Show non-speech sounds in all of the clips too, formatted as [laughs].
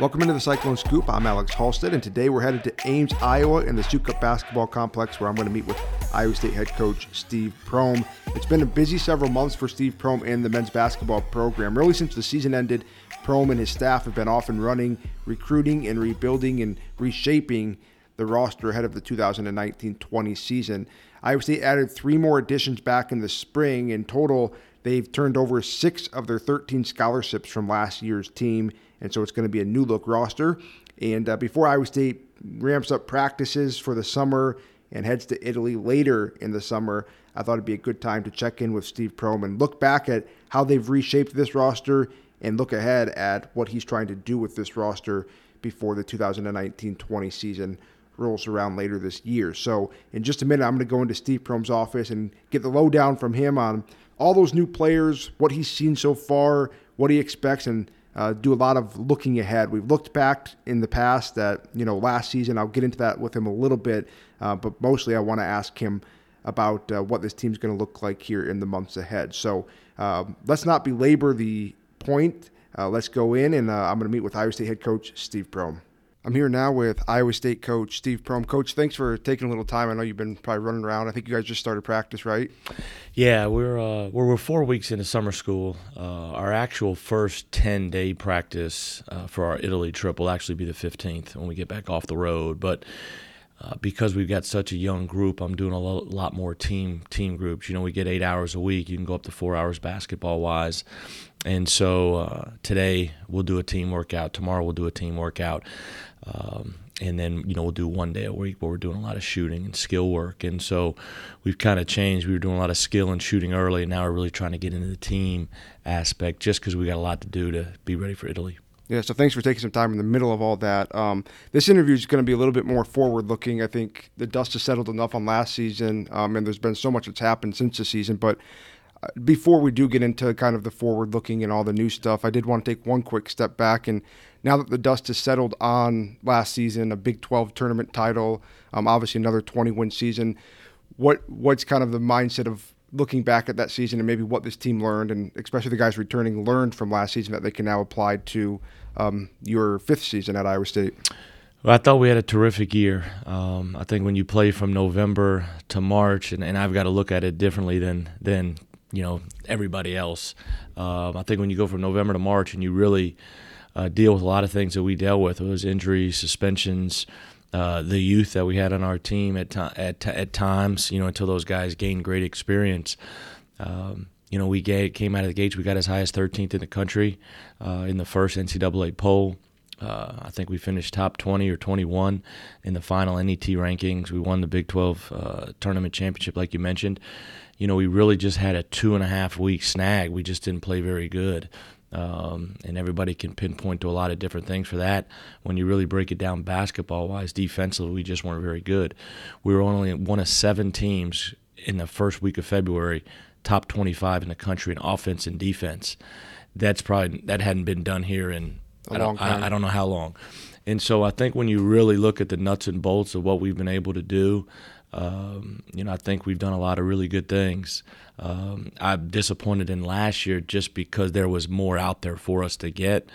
Welcome into the Cyclone Scoop. I'm Alex Halstead, and today we're headed to Ames, Iowa, in the Sukup Basketball Complex, where I'm going to meet with Iowa State head coach Steve Prohm. It's been a busy several months for Steve Prohm and the men's basketball program. Really, since the season ended, Prohm and his staff have been off and running, recruiting and rebuilding and reshaping the roster ahead of the 2019-20 season. Iowa State added three more additions back in the spring. In total, they've turned over six of their 13 scholarships from last year's team and so it's going to be a new look roster. And uh, before Iowa State ramps up practices for the summer and heads to Italy later in the summer, I thought it'd be a good time to check in with Steve Prohm and look back at how they've reshaped this roster and look ahead at what he's trying to do with this roster before the 2019-20 season rolls around later this year. So in just a minute, I'm going to go into Steve Prohm's office and get the lowdown from him on all those new players, what he's seen so far, what he expects, and uh, do a lot of looking ahead. We've looked back in the past that, you know, last season. I'll get into that with him a little bit, uh, but mostly I want to ask him about uh, what this team's going to look like here in the months ahead. So um, let's not belabor the point. Uh, let's go in, and uh, I'm going to meet with Iowa State head coach Steve Prohm. I'm here now with Iowa State coach Steve Prohm. Coach, thanks for taking a little time. I know you've been probably running around. I think you guys just started practice, right? Yeah, we're uh, we're, we're four weeks into summer school. Uh, our actual first ten day practice uh, for our Italy trip will actually be the 15th when we get back off the road. But uh, because we've got such a young group, I'm doing a lot more team team groups. You know, we get eight hours a week. You can go up to four hours basketball wise, and so uh, today we'll do a team workout. Tomorrow we'll do a team workout. Um, and then you know we'll do one day a week where we're doing a lot of shooting and skill work and so we've kind of changed we were doing a lot of skill and shooting early and now we're really trying to get into the team aspect just because we got a lot to do to be ready for italy yeah, so thanks for taking some time in the middle of all that. Um, this interview is going to be a little bit more forward looking. I think the dust has settled enough on last season, um, and there's been so much that's happened since the season. But before we do get into kind of the forward looking and all the new stuff, I did want to take one quick step back and now that the dust has settled on last season, a Big 12 tournament title, um, obviously another 20 win season, what what's kind of the mindset of looking back at that season and maybe what this team learned, and especially the guys returning learned from last season that they can now apply to um, your fifth season at Iowa State? Well, I thought we had a terrific year. Um, I think when you play from November to March, and, and I've got to look at it differently than than you know everybody else. Um, I think when you go from November to March and you really uh, deal with a lot of things that we dealt with. It was injuries, suspensions, uh, the youth that we had on our team at, at, at times, you know, until those guys gained great experience. Um, you know, we get, came out of the gates, we got as high as 13th in the country uh, in the first NCAA poll. Uh, I think we finished top 20 or 21 in the final NET rankings. We won the Big 12 uh, tournament championship, like you mentioned. You know, we really just had a two and a half week snag. We just didn't play very good. Um, and everybody can pinpoint to a lot of different things for that. When you really break it down basketball wise, defensively, we just weren't very good. We were only one of seven teams in the first week of February, top 25 in the country in offense and defense. That's probably that hadn't been done here in a I don't, I, I don't know how long. And so I think when you really look at the nuts and bolts of what we've been able to do, um, you know, I think we've done a lot of really good things. Um, I'm disappointed in last year just because there was more out there for us to get,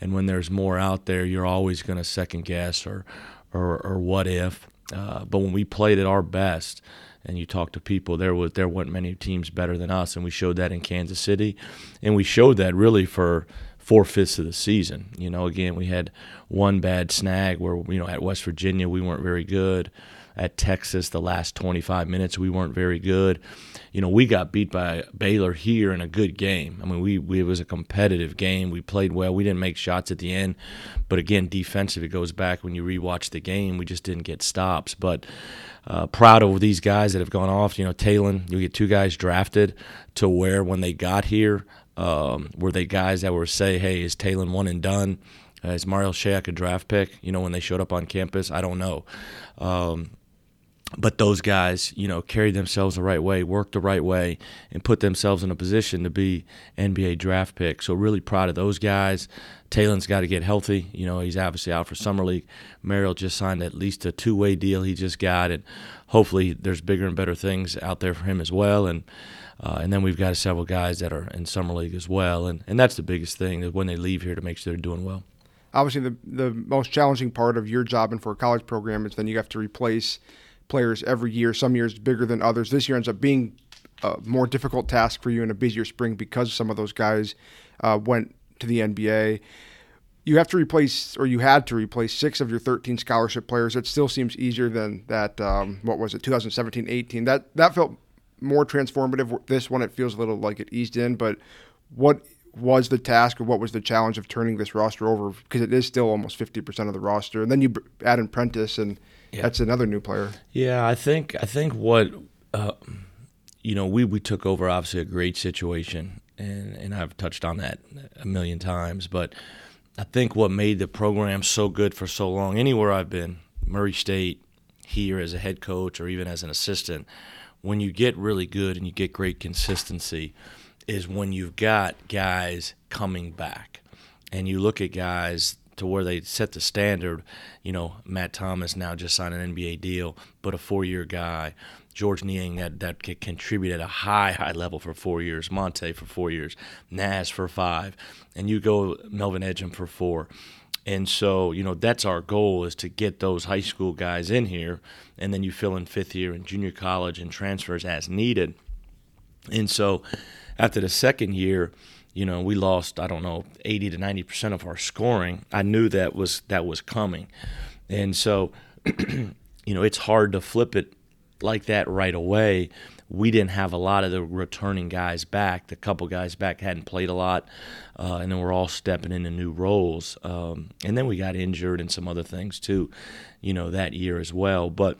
and when there's more out there, you're always going to second guess or, or, or what if. Uh, but when we played at our best, and you talk to people, there was there weren't many teams better than us, and we showed that in Kansas City, and we showed that really for four fifths of the season. You know, again, we had one bad snag where you know at West Virginia we weren't very good at Texas the last 25 minutes. We weren't very good. You know, we got beat by Baylor here in a good game. I mean, we, we it was a competitive game. We played well. We didn't make shots at the end, but again, defensive. It goes back when you rewatch the game. We just didn't get stops. But uh, proud of these guys that have gone off. You know, Talen. You get two guys drafted to where when they got here, um, were they guys that were say, hey, is Talen one and done? Uh, is Marial Shayok a draft pick? You know, when they showed up on campus, I don't know. Um, but those guys, you know, carried themselves the right way, worked the right way, and put themselves in a position to be NBA draft picks. So really proud of those guys. Talen's got to get healthy. You know, he's obviously out for summer league. Marial just signed at least a two-way deal he just got, and hopefully there's bigger and better things out there for him as well. And uh, and then we've got several guys that are in summer league as well, and and that's the biggest thing is when they leave here to make sure they're doing well. obviously the the most challenging part of your job and for a college program is then you have to replace players every year. Some years bigger than others. This year ends up being a more difficult task for you in a busier spring because some of those guys uh, went to the NBA. You have to replace, or you had to replace, six of your 13 scholarship players. It still seems easier than that. Um, what was it, 2017-18? That that felt more transformative. This one, it feels a little like it eased in. But what was the task, or what was the challenge of turning this roster over? Because it is still almost 50% of the roster, and then you add an Prentiss, and yeah. that's another new player. Yeah, I think I think what. Uh, you know, we, we took over obviously a great situation, and, and I've touched on that a million times. But I think what made the program so good for so long, anywhere I've been, Murray State, here as a head coach or even as an assistant, when you get really good and you get great consistency, is when you've got guys coming back. And you look at guys to where they set the standard. You know, Matt Thomas now just signed an NBA deal, but a four year guy. Georges Niang that that could contribute at a high high level for four years, Monte for four years, Naz for five, and you go Melvin Ejim for four. And so, you know, that's our goal is to get those high school guys in here, and then you fill in fifth year and junior college and transfers as needed. And so, after the second year, you know, we lost I don't know 80 to 90 percent of our scoring. I knew that was that was coming, and so, [clears throat] you know, it's hard to flip it like that right away. We didn't have a lot of the returning guys back. The couple guys back hadn't played a lot, uh, and then we're all stepping into new roles. Um, and then we got injured and some other things too, you know, that year as well. But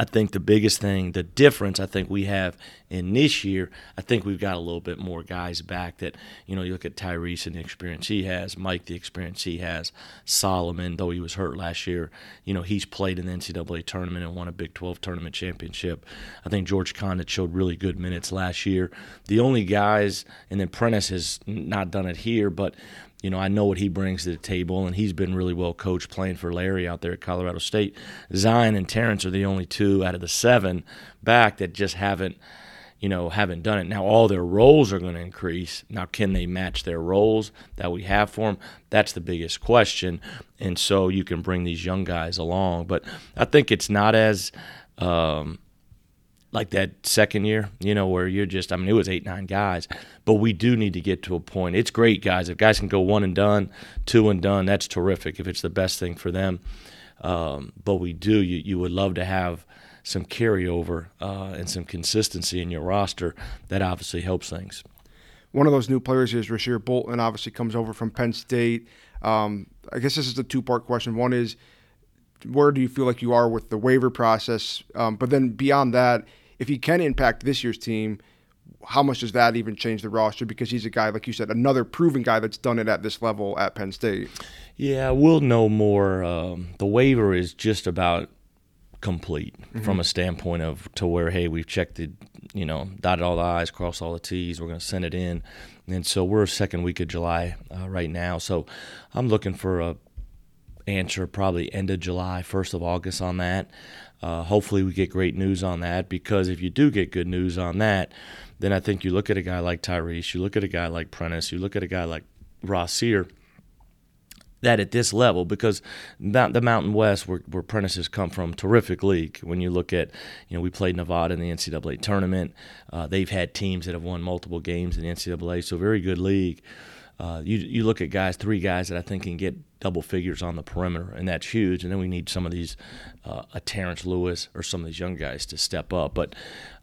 I think the biggest thing, the difference I think we have in this year, I think we've got a little bit more guys back that, you know, you look at Tyrese and the experience he has, Mike, the experience he has, Solomon, though he was hurt last year, you know, he's played in the NCAA tournament and won a Big 12 tournament championship. I think George Conditt showed really good minutes last year. The only guys, and then Prentiss has not done it here, but you know, I know what he brings to the table, and he's been really well coached playing for Larry out there at Colorado State. Zion and Terrence are the only two out of the seven back that just haven't, you know, haven't done it. Now all their roles are going to increase. Now, can they match their roles that we have for them? That's the biggest question. And so you can bring these young guys along, but I think it's not as um, like that second year, you know, where you're just, I mean, it was eight, nine guys, but we do need to get to a point. It's great, guys. If guys can go one and done, two and done, that's terrific if it's the best thing for them. Um, but we do, you, you would love to have some carryover uh, and some consistency in your roster. That obviously helps things. One of those new players is Rasir Bolton, obviously comes over from Penn State. Um, I guess this is a two part question. One is, where do you feel like you are with the waiver process? Um, but then beyond that, if he can impact this year's team, how much does that even change the roster? Because he's a guy, like you said, another proven guy that's done it at this level at Penn State. Yeah, we'll know more. Um, the waiver is just about complete mm-hmm. from a standpoint of to where hey we've checked the you know dotted all the i's crossed all the t's we're going to send it in and so we're second week of july uh, right now so i'm looking for a answer probably end of July, 1st of August on that. Uh, hopefully, we get great news on that because if you do get good news on that, then I think you look at a guy like Tyrese, you look at a guy like Prentiss, you look at a guy like Rasir, that at this level, because the Mountain West, where, where Prentices come from, terrific league. When you look at, you know, we played Nevada in the NCAA tournament. Uh, they've had teams that have won multiple games in the NCAA, so very good league. Uh, you you look at guys, three guys that I think can get double figures on the perimeter, and that's huge. And then we need some of these, uh, a Terrence Lewis or some of these young guys to step up. But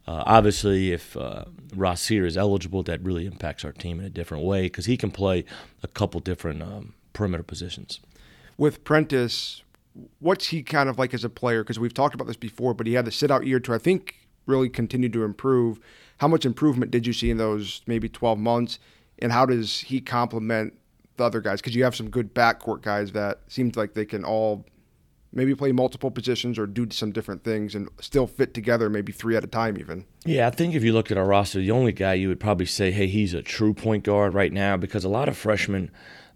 uh, obviously, if uh, Rasir is eligible, that really impacts our team in a different way because he can play a couple different um, perimeter positions. With Prentiss, what's he kind of like as a player? Because we've talked about this before, but he had the sit out year to I think really continue to improve. How much improvement did you see in those maybe 12 months? And how does he complement the other guys? Because you have some good backcourt guys that seems like they can all maybe play multiple positions or do some different things and still fit together, maybe three at a time, even. Yeah, I think if you look at our roster, the only guy you would probably say, hey, he's a true point guard right now, because a lot of freshmen.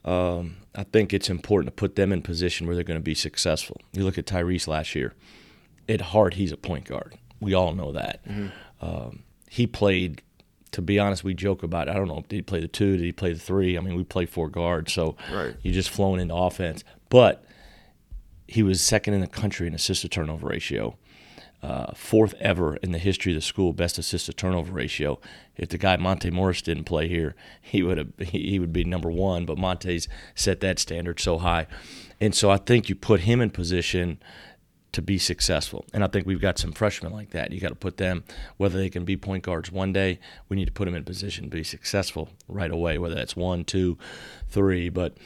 Um, I think it's important to put them in position where they're going to be successful. You look at Tyrese last year. At heart, he's a point guard. We all know that. Mm-hmm. Um, he played to be honest, we joke about it. I don't know. Did he play the two? Did he play the three? I mean, we play four guards, so right. you're just flowing into offense. But he was second in the country in assist to turnover ratio, uh, fourth ever in the history of the school best assist to turnover ratio. If the guy Monte Morris didn't play here, he would have he, he would be number one. But Monte's set that standard so high, and so I think you put him in position to be successful. And I think we've got some freshmen like that. You got to put them, whether they can be point guards one day, we need to put them in position to be successful right away, whether that's one, two, three. But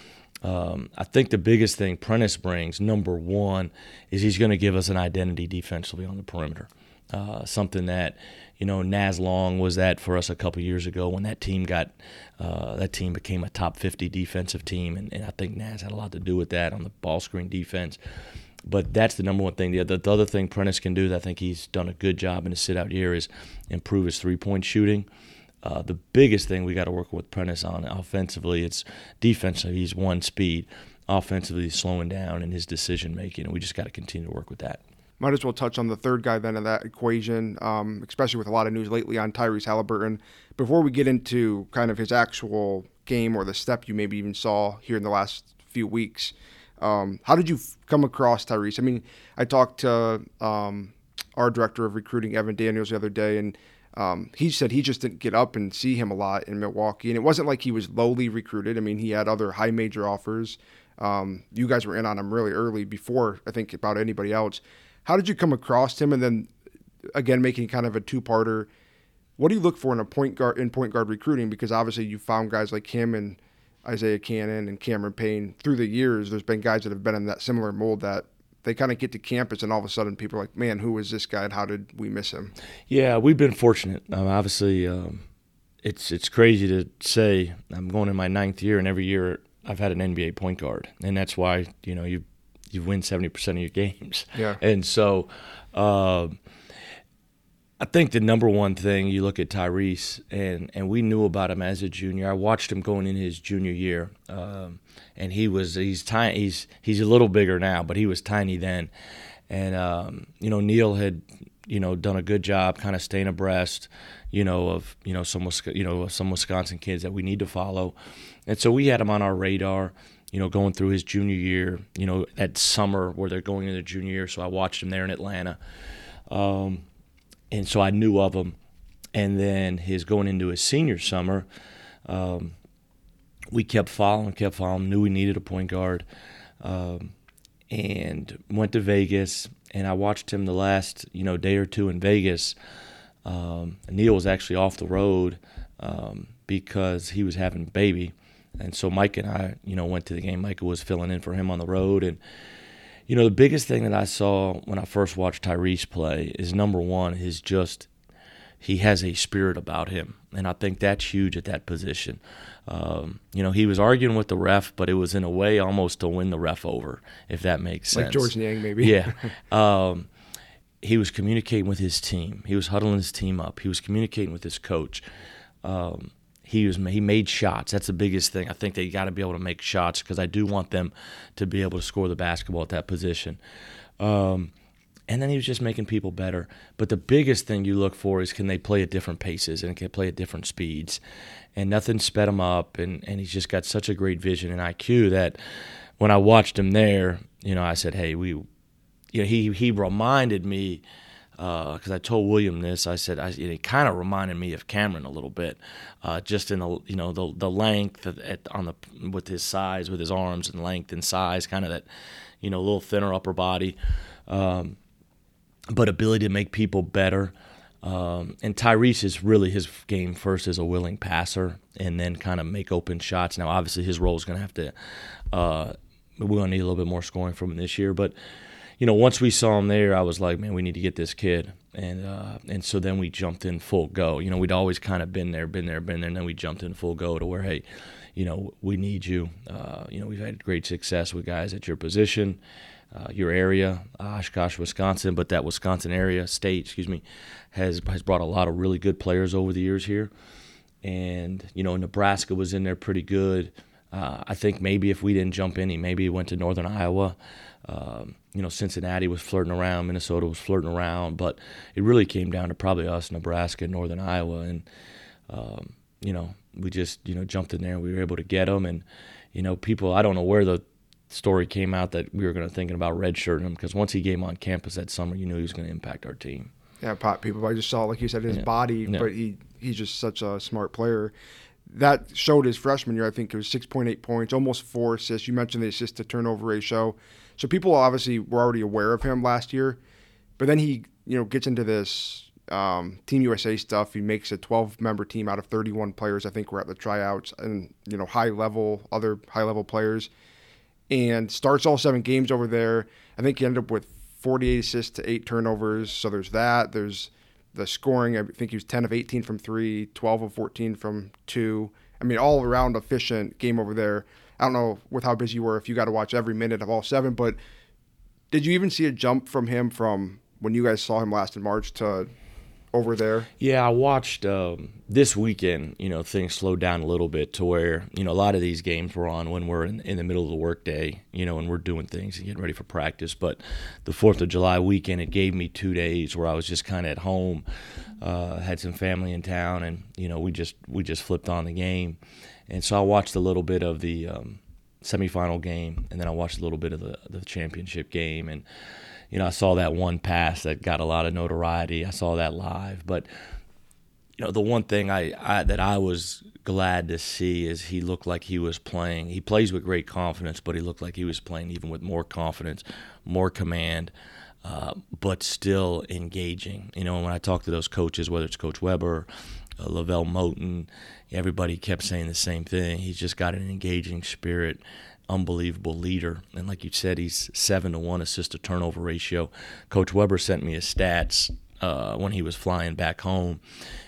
um, I think the biggest thing Prentiss brings, number one, is he's going to give us an identity defensively on the perimeter. Uh, something that you know Naz Long was that for us a couple years ago when that team got uh, that team became a top 50 defensive team, and, and I think Naz had a lot to do with that on the ball screen defense. But that's the number one thing. The, the, the other thing Prentiss can do that I think he's done a good job in his sit out year is improve his three point shooting. Uh, the biggest thing we got to work with Prentiss on offensively, it's defensively, he's one speed. Offensively, he's slowing down in his decision making, and we just got to continue to work with that. Might as well touch on the third guy then in that equation, um, especially with a lot of news lately on Tyrese Haliburton. Before we get into kind of his actual game or the step you maybe even saw here in the last few weeks, um, how did you come across Tyrese? I mean, I talked to um, our director of recruiting, Evan Daniels, the other day, and um, he said he just didn't get up and see him a lot in Milwaukee. And it wasn't like he was lowly recruited. I mean, he had other high major offers. Um, you guys were in on him really early before, I think, about anybody else. How did you come across him? And then, again, making kind of a two parter, what do you look for in a point guard in point guard recruiting? Because obviously you found guys like him and Isaiah Canaan and Cameron Payne through the years. There's been guys that have been in that similar mold that they kind of get to campus and all of a sudden people are like, man, who is this guy and how did we miss him? Yeah, we've been fortunate. Um, obviously, um, it's it's crazy to say I'm going in my ninth year and every year I've had an NBA point guard, and that's why you know you you win seventy percent of your games. Yeah, and so. Uh, I think the number one thing you look at Tyrese, and and we knew about him as a junior. I watched him going in his junior year, um, and he was he's tiny. He's he's a little bigger now, but he was tiny then. And um, you know, Neil had you know done a good job, kind of staying abreast, you know, of you know some you know some Wisconsin kids that we need to follow, and so we had him on our radar. You know, going through his junior year, you know, that summer where they're going into their junior year. So I watched him there in Atlanta. Um, and so I knew of him. And then his going into his senior summer, um, we kept following, kept following. Knew we needed a point guard, um, and went to Vegas. And I watched him the last you know day or two in Vegas. Um, Neil was actually off the road um, because he was having a baby, and so Mike and I you know went to the game. Micah was filling in for him on the road, and you know, the biggest thing that I saw when I first watched Tyrese play is number one, his just he has a spirit about him, and I think that's huge at that position. Um, you know, he was arguing with the ref, but it was in a way almost to win the ref over, if that makes sense. Like Georges Niang, maybe. Yeah. [laughs] Um, he was communicating with his team. He was huddling his team up. He was communicating with his coach. Um, he was he made shots. That's the biggest thing. I think they got to be able to make shots because I do want them to be able to score the basketball at that position. Um, and then he was just making people better. But the biggest thing you look for is can they play at different paces and can play at different speeds. And nothing sped him up. And, and he's just got such a great vision and IQ that when I watched him there, you know, I said, hey, we, you know, he he reminded me because uh, I told William this. I said I, it kind of reminded me of Cameron a little bit, uh, just in the you know the the length at, on the with his size, with his arms and length and size, kind of that you know a little thinner upper body, um, but ability to make people better. Um, and Tyrese is really his game first as a willing passer, and then kind of make open shots. Now, obviously, his role is going to have to. Uh, we're going to need a little bit more scoring from him this year, but you know, once we saw him there, I was like, man, we need to get this kid. And uh, and so then we jumped in full go. You know, we'd always kind of been there, been there, been there, and then we jumped in full go to where, hey, you know, we need you. Uh, you know, we've had great success with guys at your position, uh, your area, Oshkosh, Wisconsin, but that Wisconsin area, state, excuse me, has has brought a lot of really good players over the years here. And you know, Nebraska was in there pretty good. Uh, I think maybe if we didn't jump in, he maybe went to Northern Iowa. Um, you know, Cincinnati was flirting around, Minnesota was flirting around, but it really came down to probably us, Nebraska, Northern Iowa, and um, you know, we just you know jumped in there. And we were able to get him, and you know, people. I don't know where the story came out that we were going to thinking about redshirting him because once he came on campus that summer, you knew he was going to impact our team. Yeah, pop people. I just saw, like you said, his Yeah. body, Yeah. but he he's just such a smart player. That showed his freshman year. I think it was 6.8 points, almost four assists. You mentioned the assist to turnover ratio. So people obviously were already aware of him last year, but then he, you know, gets into this um, Team USA stuff. He makes a 12 member team out of 31 players. I think were at the tryouts and you know high level other high level players, and starts all seven games over there. I think he ended up with 48 assists to eight turnovers. So there's that. There's the scoring. I think he was 10 of 18 from three, 12 of 14 from two. I mean, all around efficient game over there. I don't know with how busy you were if you got to watch every minute of all seven, but did you even see a jump from him from when you guys saw him last in March to over there? Yeah, I watched um, this weekend. You know, things slowed down a little bit to where you know a lot of these games were on when we're in, in the middle of the workday. You know, and we're doing things and getting ready for practice. But the Fourth of July weekend, it gave me two days where I was just kind of at home. Uh, had some family in town, and you know, we just we just flipped on the game, and so I watched a little bit of the um, semifinal game, and then I watched a little bit of the the championship game, and you know, I saw that one pass that got a lot of notoriety. I saw that live, but you know, the one thing I, I that I was glad to see is he looked like he was playing. He plays with great confidence, but he looked like he was playing even with more confidence, more command, uh, but still engaging. You know, when I talk to those coaches, whether it's Coach Weber, uh, Lavelle Moten, everybody kept saying the same thing. He's just got an engaging spirit unbelievable leader. And like you said, he's seven to one assist to turnover ratio. Coach Weber sent me his stats uh, when he was flying back home,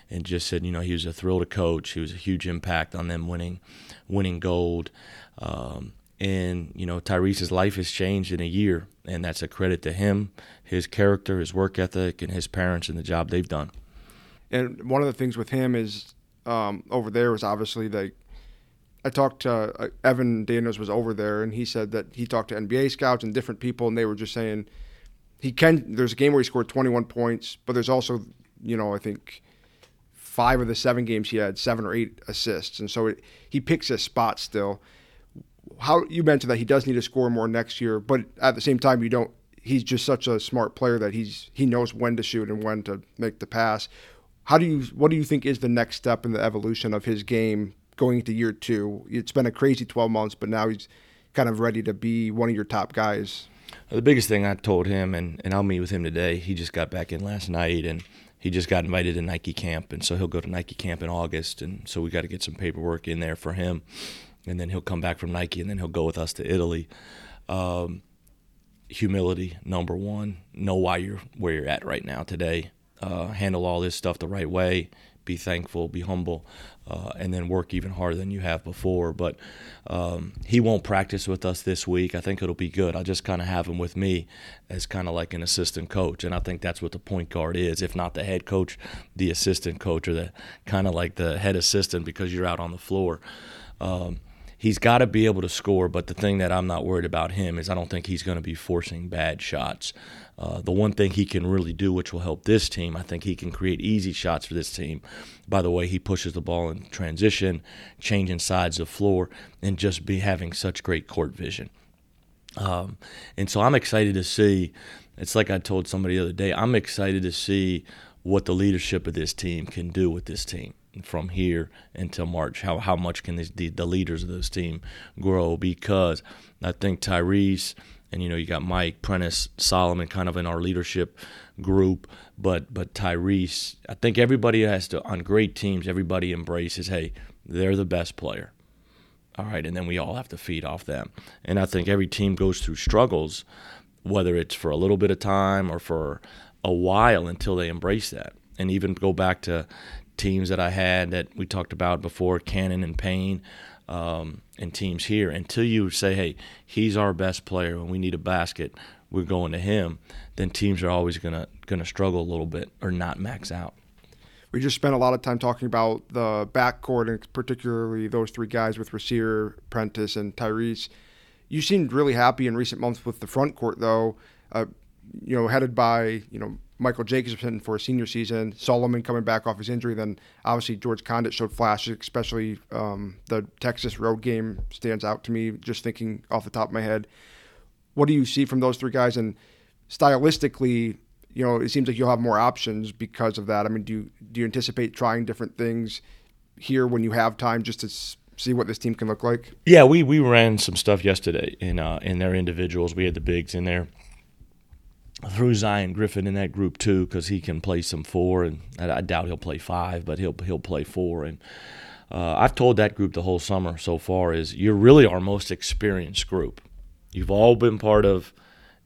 and just said, you know, he was a thrill to coach. He was a huge impact on them winning, winning gold. Um, and you know, Tyrese's life has changed in a year, and that's a credit to him, his character, his work ethic, and his parents and the job they've done. And one of the things with him is um, over there was obviously like I talked to uh, Evan Daniels was over there, and he said that he talked to NBA scouts and different people, and they were just saying he can. There's a game where he scored 21 points, but there's also, you know, I think five of the seven games he had seven or eight assists, and so it, he picks his spot still. How you mentioned that he does need to score more next year, but at the same time, you don't. He's just such a smart player that he's he knows when to shoot and when to make the pass. How do you what do you think is the next step in the evolution of his game going into year two? It's been a crazy 12 months, but now he's kind of ready to be one of your top guys. The biggest thing I told him, and, and I'll meet with him today, he just got back in last night and he just got invited to Nike camp. And so he'll go to Nike camp in August. And so we got to get some paperwork in there for him. And then he'll come back from Nike and then he'll go with us to Italy. Um, humility, number one. Know why you're where you're at right now today. Uh, handle all this stuff the right way. Be thankful, be humble, uh, and then work even harder than you have before. But um, he won't practice with us this week. I think it'll be good. I'll just kind of have him with me as kind of like an assistant coach, and I think that's what the point guard is. If not the head coach, the assistant coach, or the kind of like the head assistant because you're out on the floor. Um, he's got to be able to score. But the thing that I'm not worried about him is I don't think he's going to be forcing bad shots. Uh, the one thing he can really do, which will help this team, I think he can create easy shots for this team. By the way, he pushes the ball in transition, changing sides of floor, and just be having such great court vision. Um, and so I'm excited to see. It's like I told somebody the other day. I'm excited to see what the leadership of this team can do with this team from here until March. How how much can this, the the leaders of this team grow? Because I think Tyrese and you know you got Mike Prentiss, Solomon, kind of in our leadership group, but but Tyrese. I think everybody has to on great teams. Everybody embraces. Hey, they're the best player. All right, and then we all have to feed off them. And I think every team goes through struggles, whether it's for a little bit of time or for a while until they embrace that. And even go back to teams that I had that we talked about before, Canaan and Payne, um, and teams here. Until you say, hey, he's our best player and we need a basket, we're going to him, then teams are always gonna gonna struggle a little bit or not max out. We just spent a lot of time talking about the backcourt and particularly those three guys with Rasir, Prentiss, and Tyrese. You seemed really happy in recent months with the front court, though. Uh, you know, headed by you know Michael Jacobson for a senior season, Solomon coming back off his injury, then obviously George Conditt showed flashes, especially um, the Texas road game stands out to me, just thinking off the top of my head. What do you see from those three guys? And stylistically, you know, it seems like you'll have more options because of that. I mean, do you, do you anticipate trying different things here when you have time just to see what this team can look like? Yeah, we, we ran some stuff yesterday in uh, in their individuals. We had the bigs in there threw Zion Griffin in that group too because he can play some four, and I, I, doubt he'll play five, but he'll he'll play four. And uh, I've told that group the whole summer so far is you're really our most experienced group. You've all been part of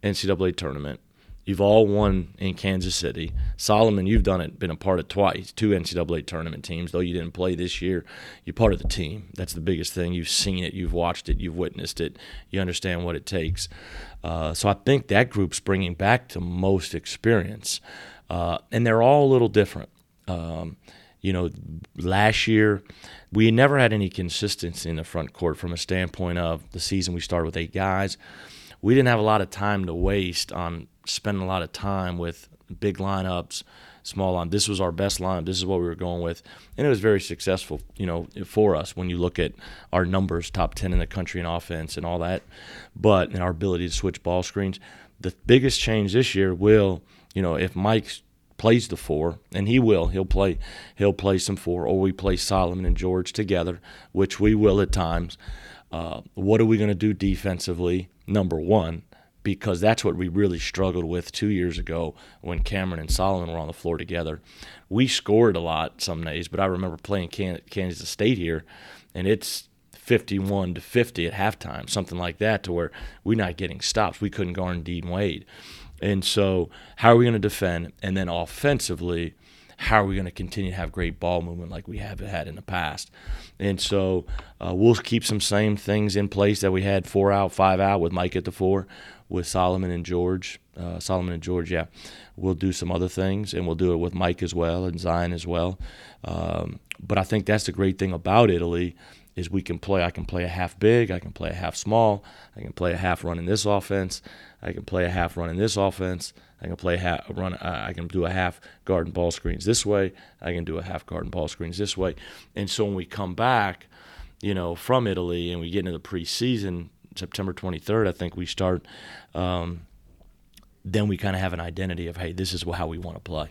NCAA tournament. You've all won in Kansas City. Solomon, you've done it, been a part of twice, two NCAA tournament teams. Though you didn't play this year, you're part of the team. That's the biggest thing. You've seen it, you've watched it, you've witnessed it. You understand what it takes. Uh, so I think that group's bringing back the most experience, uh, and they're all a little different. Um, you know, last year we never had any consistency in the front court from a standpoint of the season we started with eight guys. We didn't have a lot of time to waste on spending a lot of time with big lineups, small line. This was our best lineup. This is what we were going with, and it was very successful. You know, for us when you look at our numbers, top ten in the country in offense and all that, but in our ability to switch ball screens. The biggest change this year will, you know, if Mike plays the four, and he will, he'll play, he'll play some four, or we play Solomon and George together, which we will at times. Uh, what are we going to do defensively? Number one, because that's what we really struggled with two years ago when Cameron and Solomon were on the floor together. We scored a lot some days, but I remember playing Kansas State here, and it's 51 to 50 at halftime, something like that, to where we're not getting stops. We couldn't guard Dean Wade. And so, how are we going to defend? And then offensively, how are we going to continue to have great ball movement like we have had in the past? And so uh, we'll keep some same things in place that we had four out, five out with Mike at the four, with Solomon and George. Uh, Solomon and George, yeah. We'll do some other things, and we'll do it with Mike as well and Zion as well. Um, but I think that's the great thing about Italy is we can play. I can play a half big. I can play a half small. I can play a half run in this offense. I can play a half run in this offense. I can play half run. I can do a half guard and ball screens this way. I can do a half guard and ball screens this way. And so when we come back, you know, from Italy and we get into the preseason, September 23rd, I think we start. Um, then we kind of have an identity of, hey, this is how we want to play.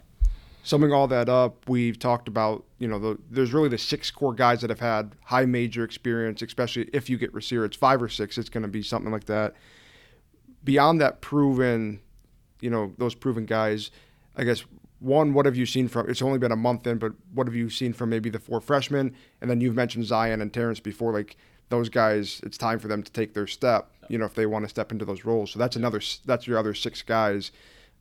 Summing all that up, we've talked about, you know, the, there's really the six core guys that have had high major experience, especially if you get Rasir. It's five or six, it's going to be something like that. Beyond that proven, you know, those proven guys, I guess, one, what have you seen from? It's only been a month in, but what have you seen from maybe the four freshmen? And then you've mentioned Zion and Terrence before. Like those guys, it's time for them to take their step. You know, if they want to step into those roles. So that's another. That's your other six guys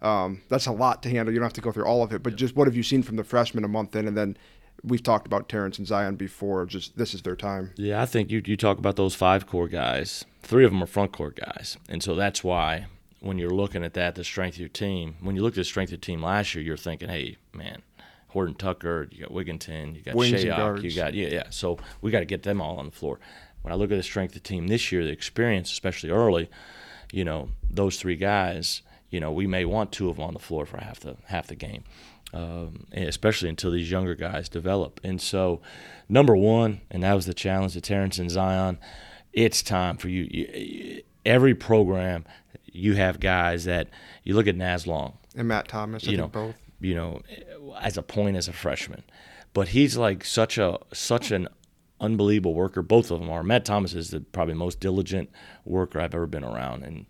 um, that's a lot to handle. You don't have to go through all of it, but just what have you seen from the freshmen a month in, and then we've talked about Terrence and Zion before. Just this is their time. Yeah, I think you you talk about those five core guys. Three of them are front court guys, and so that's why when you're looking at that, the strength of your team. When you look at the strength of your team last year, you're thinking, hey, man. Horton Tucker, you got Wigginton, you got Shayok, you got yeah, yeah. So we got to get them all on the floor. When I look at the strength of the team this year, the experience, especially early, you know, those three guys, you know, we may want two of them on the floor for half the half the game, um, especially until these younger guys develop. And so, number one, and that was the challenge to Terrence and Zion. It's time for you. you every program, you have guys that you look at Naz Long and Matt Thomas. You know, both. You know, as a point as a freshman, but he's like such a such an unbelievable worker. Both of them are. Matt Thomas is the probably most diligent worker I've ever been around, in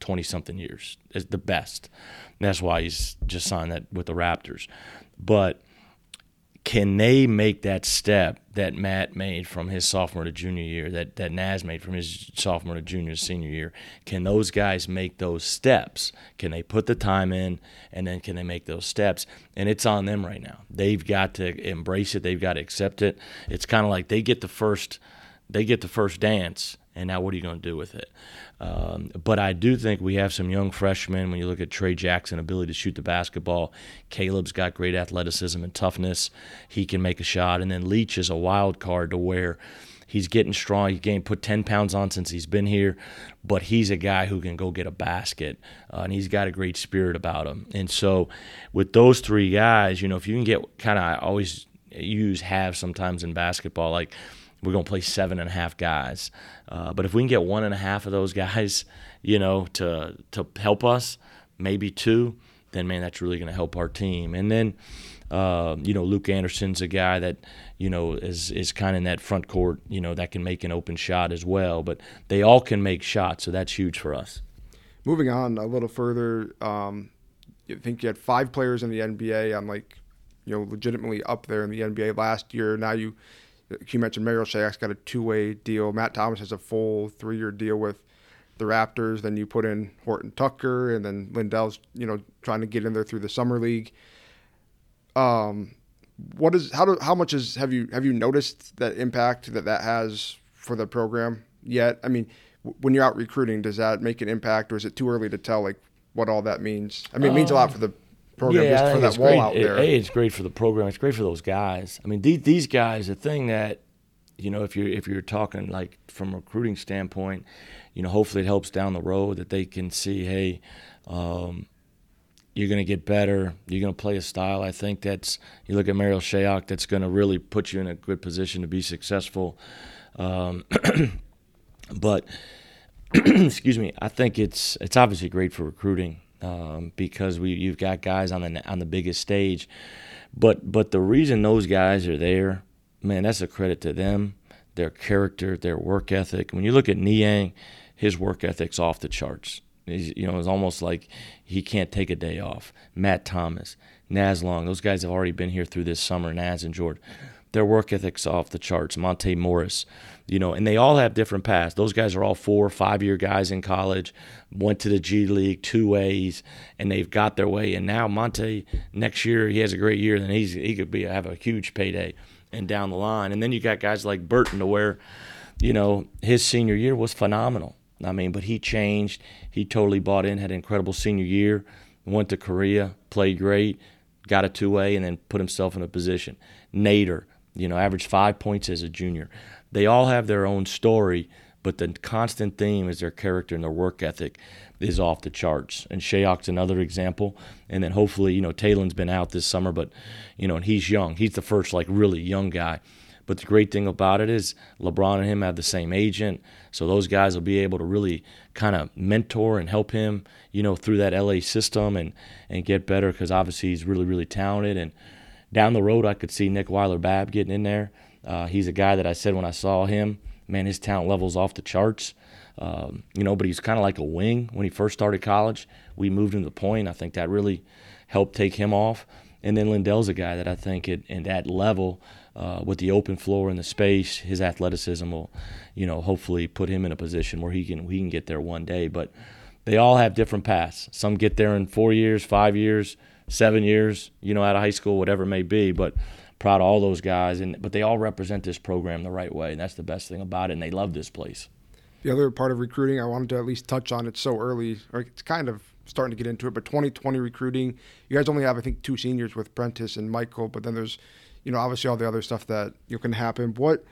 20 something years is the best. And that's why he's just signed that with the Raptors. But can they make that step that Matt made from his sophomore to junior year, that, that Naz made from his sophomore to junior to senior year? Can those guys make those steps? Can they put the time in and then can they make those steps? And it's on them right now. They've got to embrace it, they've got to accept it. It's kind of like they get the first they get the first dance and now what are you going to do with it? Um, but I do think we have some young freshmen. When you look at Tre Jackson, ability to shoot the basketball, Caleb's got great athleticism and toughness. He can make a shot, and then Leach is a wild card to where he's getting strong. He gained put 10 pounds on since he's been here, but he's a guy who can go get a basket, uh, and he's got a great spirit about him. And so, with those three guys, you know, if you can get kind of, I always use have sometimes in basketball, like we're going to play seven and a half guys. Uh, but if we can get one and a half of those guys, you know, to to help us, maybe two, then man, that's really going to help our team. And then, uh, you know, Luke Anderson's a guy that you know is is kind of in that front court, you know, that can make an open shot as well. But they all can make shots, so that's huge for us. Moving on a little further, um, I think you had five players in the NBA on like, you know, legitimately up there in the NBA last year. Now you you mentioned Marial Shayok's got a two-way deal. Matt Thomas has a full three-year deal with the Raptors. Then you put in Horton Tucker, and then Lindell's you know trying to get in there through the summer league. Um, what is how do how much is have you have you noticed that impact that that has for the program yet? I mean, when you're out recruiting, does that make an impact, or is it too early to tell like what all that means? I mean, it means a lot um, for the program yeah, just for that wall great. out there. It, it's great for the program. It's great for those guys. I mean, these, these guys. The thing that you know, if you're if you're talking like from a recruiting standpoint, you know, hopefully it helps down the road that they can see, hey, um, you're going to get better. You're going to play a style. I think that's you look at Marial Shayok. That's going to really put you in a good position to be successful. Um, [clears throat] but [clears throat] excuse me, I think it's it's obviously great for recruiting um, because we you've got guys on the on the biggest stage. But but the reason those guys are there, man, that's a credit to them, their character, their work ethic. When you look at Niang, his work ethic's off the charts. He's, you know, it's almost like he can't take a day off. Matt Thomas, Naz Long, those guys have already been here through this summer. Naz and Jordan, their work ethic's off the charts. Monte Morris, you know, and they all have different paths. Those guys are all four five year guys in college, went to the G League two ways, and they've got their way. And now Monte, next year he has a great year, then he's he could be have a huge payday and down the line. And then you got guys like Burton to where, you know, his senior year was phenomenal. I mean, but he changed. He totally bought in, had an incredible senior year, went to Korea, played great, got a two way, and then put himself in a position. Nader, you know, averaged five points as a junior they all have their own story, but the constant theme is their character and their work ethic is off the charts. And Shayok's another example. And then hopefully, you know, Talen's been out this summer, but you know, and he's young. He's the first like really young guy. But the great thing about it is LeBron and him have the same agent, so those guys will be able to really kind of mentor and help him, you know, through that LA system and and get better because obviously he's really really talented. And down the road, I could see Nick Weiler Babb getting in there. Uh, he's a guy that I said when I saw him, man, his talent level's off the charts. Um, you know, but he's kind of like a wing when he first started college. We moved him to point. I think that really helped take him off. And then Lindell's a guy that I think at, at that level, uh, with the open floor and the space, his athleticism will, you know, hopefully put him in a position where he can he can get there one day. But they all have different paths. Some get there in four years, five years, seven years, you know, out of high school, whatever it may be. But proud of all those guys, and but they all represent this program the right way, and that's the best thing about it. And they love this place. The other part of recruiting I wanted to at least touch on it so early, or it's kind of starting to get into it, but 2020 recruiting, you guys only have I think two seniors with Prentiss and Michael, but then there's, you know, obviously all the other stuff that you know, can happen. What,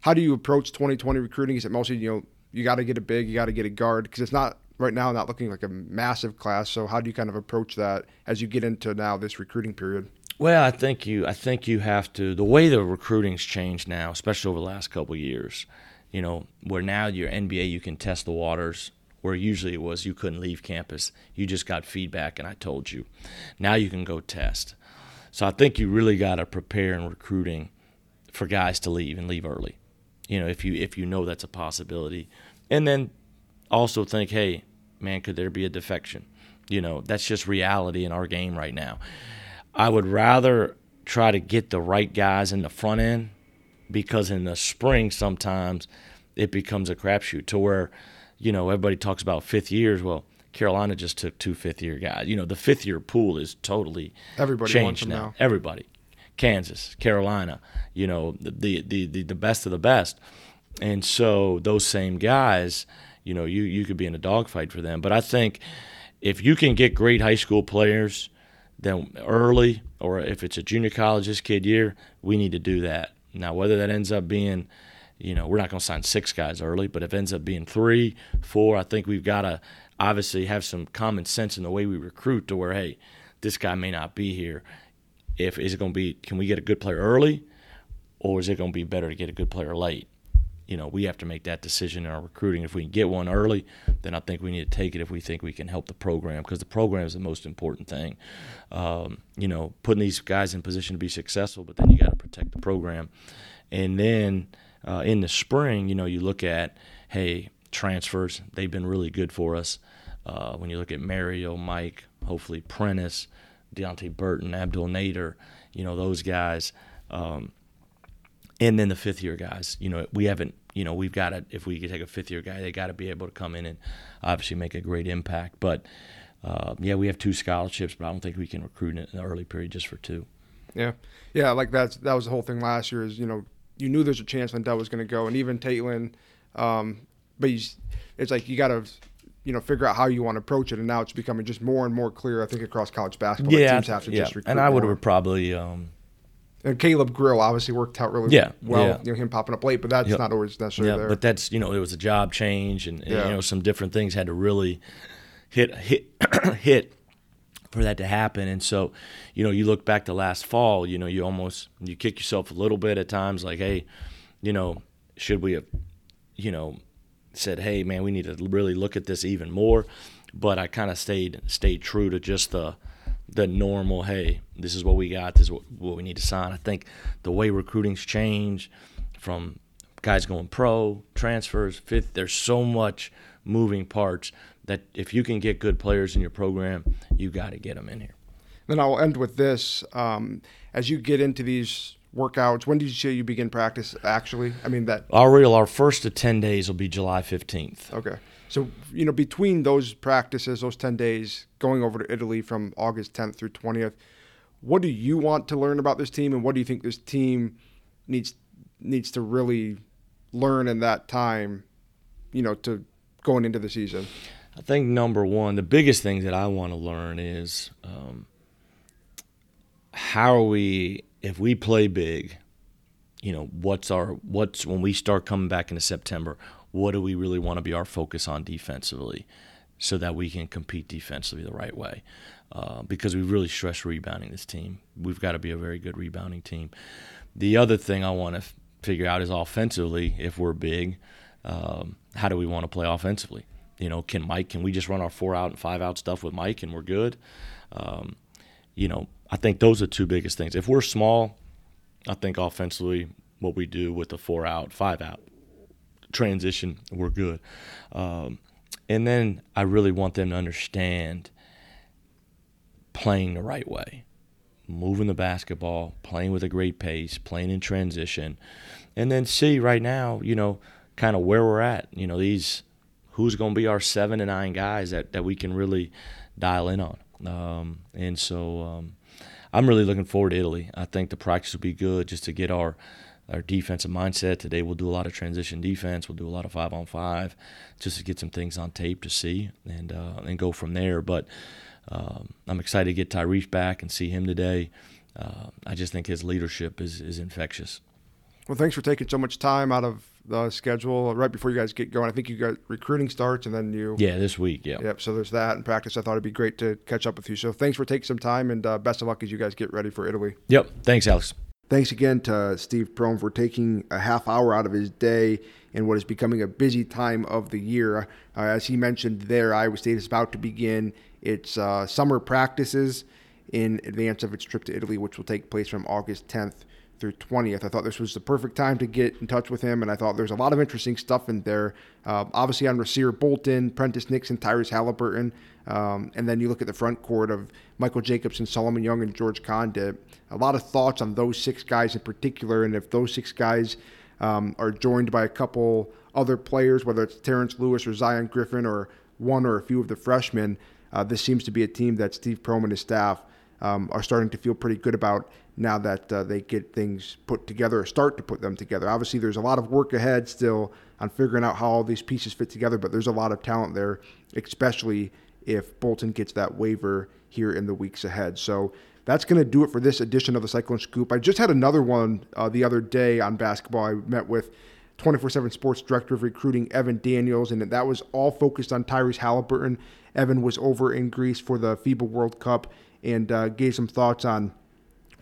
how do you approach 2020 recruiting? Is it mostly you know you got to get a big, you got to get a guard because it's not right now not looking like a massive class. So how do you kind of approach that as you get into now this recruiting period? Well, I think you I think you have to the way the recruiting's changed now, especially over the last couple years. You know, where now your NBA you can test the waters where usually it was you couldn't leave campus. You just got feedback and I told you. Now you can go test. So I think you really got to prepare in recruiting for guys to leave and leave early. You know, if you if you know that's a possibility. And then also think, hey, man, could there be a defection? You know, that's just reality in our game right now. I would rather try to get the right guys in the front end because in the spring sometimes it becomes a crapshoot to where, you know, everybody talks about fifth years. Well, Carolina just took two fifth year guys. You know, the fifth year pool is totally everybody changed now. now. Everybody, Kansas, Carolina, you know, the, the the the best of the best, and so those same guys, you know, you you could be in a dogfight for them. But I think if you can get great high school players then early, or if it's a junior college this kid year, we need to do that. Now, whether that ends up being you know, we're not going to sign six guys early, but if it ends up being three, four, I think we've got to obviously have some common sense in the way we recruit to where, hey, this guy may not be here. If is it going to be, can we get a good player early, or is it going to be better to get a good player late? You know, we have to make that decision in our recruiting. If we can get one early, then I think we need to take it if we think we can help the program because the program is the most important thing. Um, you know, putting these guys in position to be successful, but then you got to protect the program. And then uh, in the spring, you know, you look at, hey, transfers, they've been really good for us. Uh, when you look at Marial, Mike, hopefully Prentiss, Deonte Burton, Abdel Nader, you know, those guys. Um, and then the fifth year guys, you know, we haven't, you know, we've got to, if we could take a fifth year guy, they got to be able to come in and obviously make a great impact. But uh, yeah, we have two scholarships, but I don't think we can recruit in the early period just for two. Yeah. Yeah. Like that's, that was the whole thing last year is, you know, you knew there's a chance Lindell was going to go and even Talen, um, but it's like you got to you know figure out how you want to approach it, and now it's becoming just more and more clear. I think across college basketball, yeah, teams have to yeah. just recruit. And I would have probably. Um, and Caleb Grill obviously worked out really Yeah, well. yeah. You know him popping up late, but that's Yep. not always necessarily yeah, there. but that's you know it was a job change, and, and, Yeah. you know some different things had to really hit hit [clears throat] hit for that to happen. And so, you know, you look back to last fall, you know, you almost you kick yourself a little bit at times, like, hey, you know, should we have, you know, said, hey, man, we need to really look at this even more. But I kind of stayed stayed true to just the the normal. Hey, this is what we got. This is what, what we need to sign. I think the way recruiting's changed from guys going pro, transfers, fifth. There's so much moving parts that if you can get good players in your program, you got to get them in here. Then I'll end with this. Um, as you get into these workouts, when did you say you begin practice? Actually, I mean that. Our real, our first of ten days will be July 15th. Okay, so you know between those practices, those ten days, going over to Italy from August 10th through 20th, what do you want to learn about this team, and what do you think this team needs needs to really learn in that time? You know, to going into the season. I think number one, the biggest thing that I want to learn is um, how are we, if we play big, you know, what's our, what's when we start coming back into September, what do we really want to be our focus on defensively so that we can compete defensively the right way? Uh, because we really stress rebounding this team. We've got to be a very good rebounding team. The other thing I want to f- figure out is offensively, if we're big, um, how do we want to play offensively? You know, can Mike, can we just run our four out and five out stuff with Mike and we're good? Um, you know, I think those are two biggest things. If we're small, I think offensively, what we do with the four out, five out transition, we're good. Um, and then I really want them to understand playing the right way, moving the basketball, playing with a great pace, playing in transition, and then see right now, you know, kind of where we're at. You know, these who's going to be our seven and nine guys that, that we can really dial in on. Um, and so um, I'm really looking forward to Italy. I think the practice will be good just to get our our defensive mindset. Today we'll do a lot of transition defense. We'll do a lot of five on five, just to get some things on tape to see and uh, and go from there. But um, I'm excited to get Tyrese back and see him today. Uh, I just think his leadership is is infectious. Well, thanks for taking so much time out of the schedule right before you guys get going. I think you got recruiting starts and then you. Yeah, this week. Yeah. Yep. So there's that in practice. I thought it'd be great to catch up with you. So thanks for taking some time and uh, best of luck as you guys get ready for Italy. Yep. Thanks, Alex. Thanks again to Steve Prohm for taking a half hour out of his day in what is becoming a busy time of the year. Uh, as he mentioned there, Iowa State is about to begin its uh, summer practices in advance of its trip to Italy, which will take place from August 10th through 20th. I thought this was the perfect time to get in touch with him, and I thought there's a lot of interesting stuff in there. Uh, obviously, on Rasir Bolton, Prentiss Nixon, Tyrese Haliburton, um, and then you look at the front court of Michael Jacobson, Solomon Young, and George Conditt. A lot of thoughts on those six guys in particular, and if those six guys um, are joined by a couple other players, whether it's Terrence Lewis or Zion Griffin or one or a few of the freshmen, uh, this seems to be a team that Steve Prohm and his staff um, are starting to feel pretty good about now that uh, they get things put together or start to put them together. Obviously, there's a lot of work ahead still on figuring out how all these pieces fit together, but there's a lot of talent there, especially if Bolton gets that waiver here in the weeks ahead. So that's going to do it for this edition of the Cyclone Scoop. I just had another one uh, the other day on basketball. I met with 24 7 Sports Director of Recruiting, Evan Daniels, and that was all focused on Tyrese Haliburton. Evan was over in Greece for the FIBA World Cup and uh, gave some thoughts on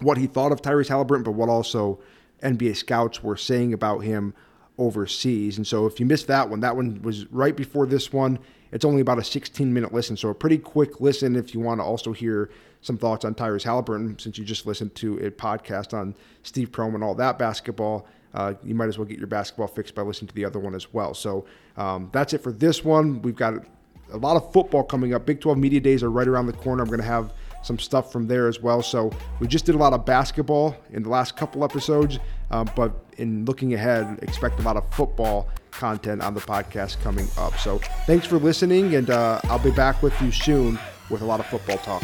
what he thought of Tyrese Haliburton, but what also NBA scouts were saying about him overseas. And so if you missed that one, that one was right before this one. It's only about a 16 minute listen, so a pretty quick listen if you want to also hear some thoughts on Tyrese Haliburton, since you just listened to a podcast on Steve Prohm and all that basketball. Uh, you might as well get your basketball fixed by listening to the other one as well. So um, that's it for this one. We've got a lot of football coming up. Big 12 Media Days are right around the corner. I'm going to have some stuff from there as well. So we just did a lot of basketball in the last couple episodes, um, but in looking ahead, expect a lot of football content on the podcast coming up. So thanks for listening, and uh, I'll be back with you soon with a lot of football talk.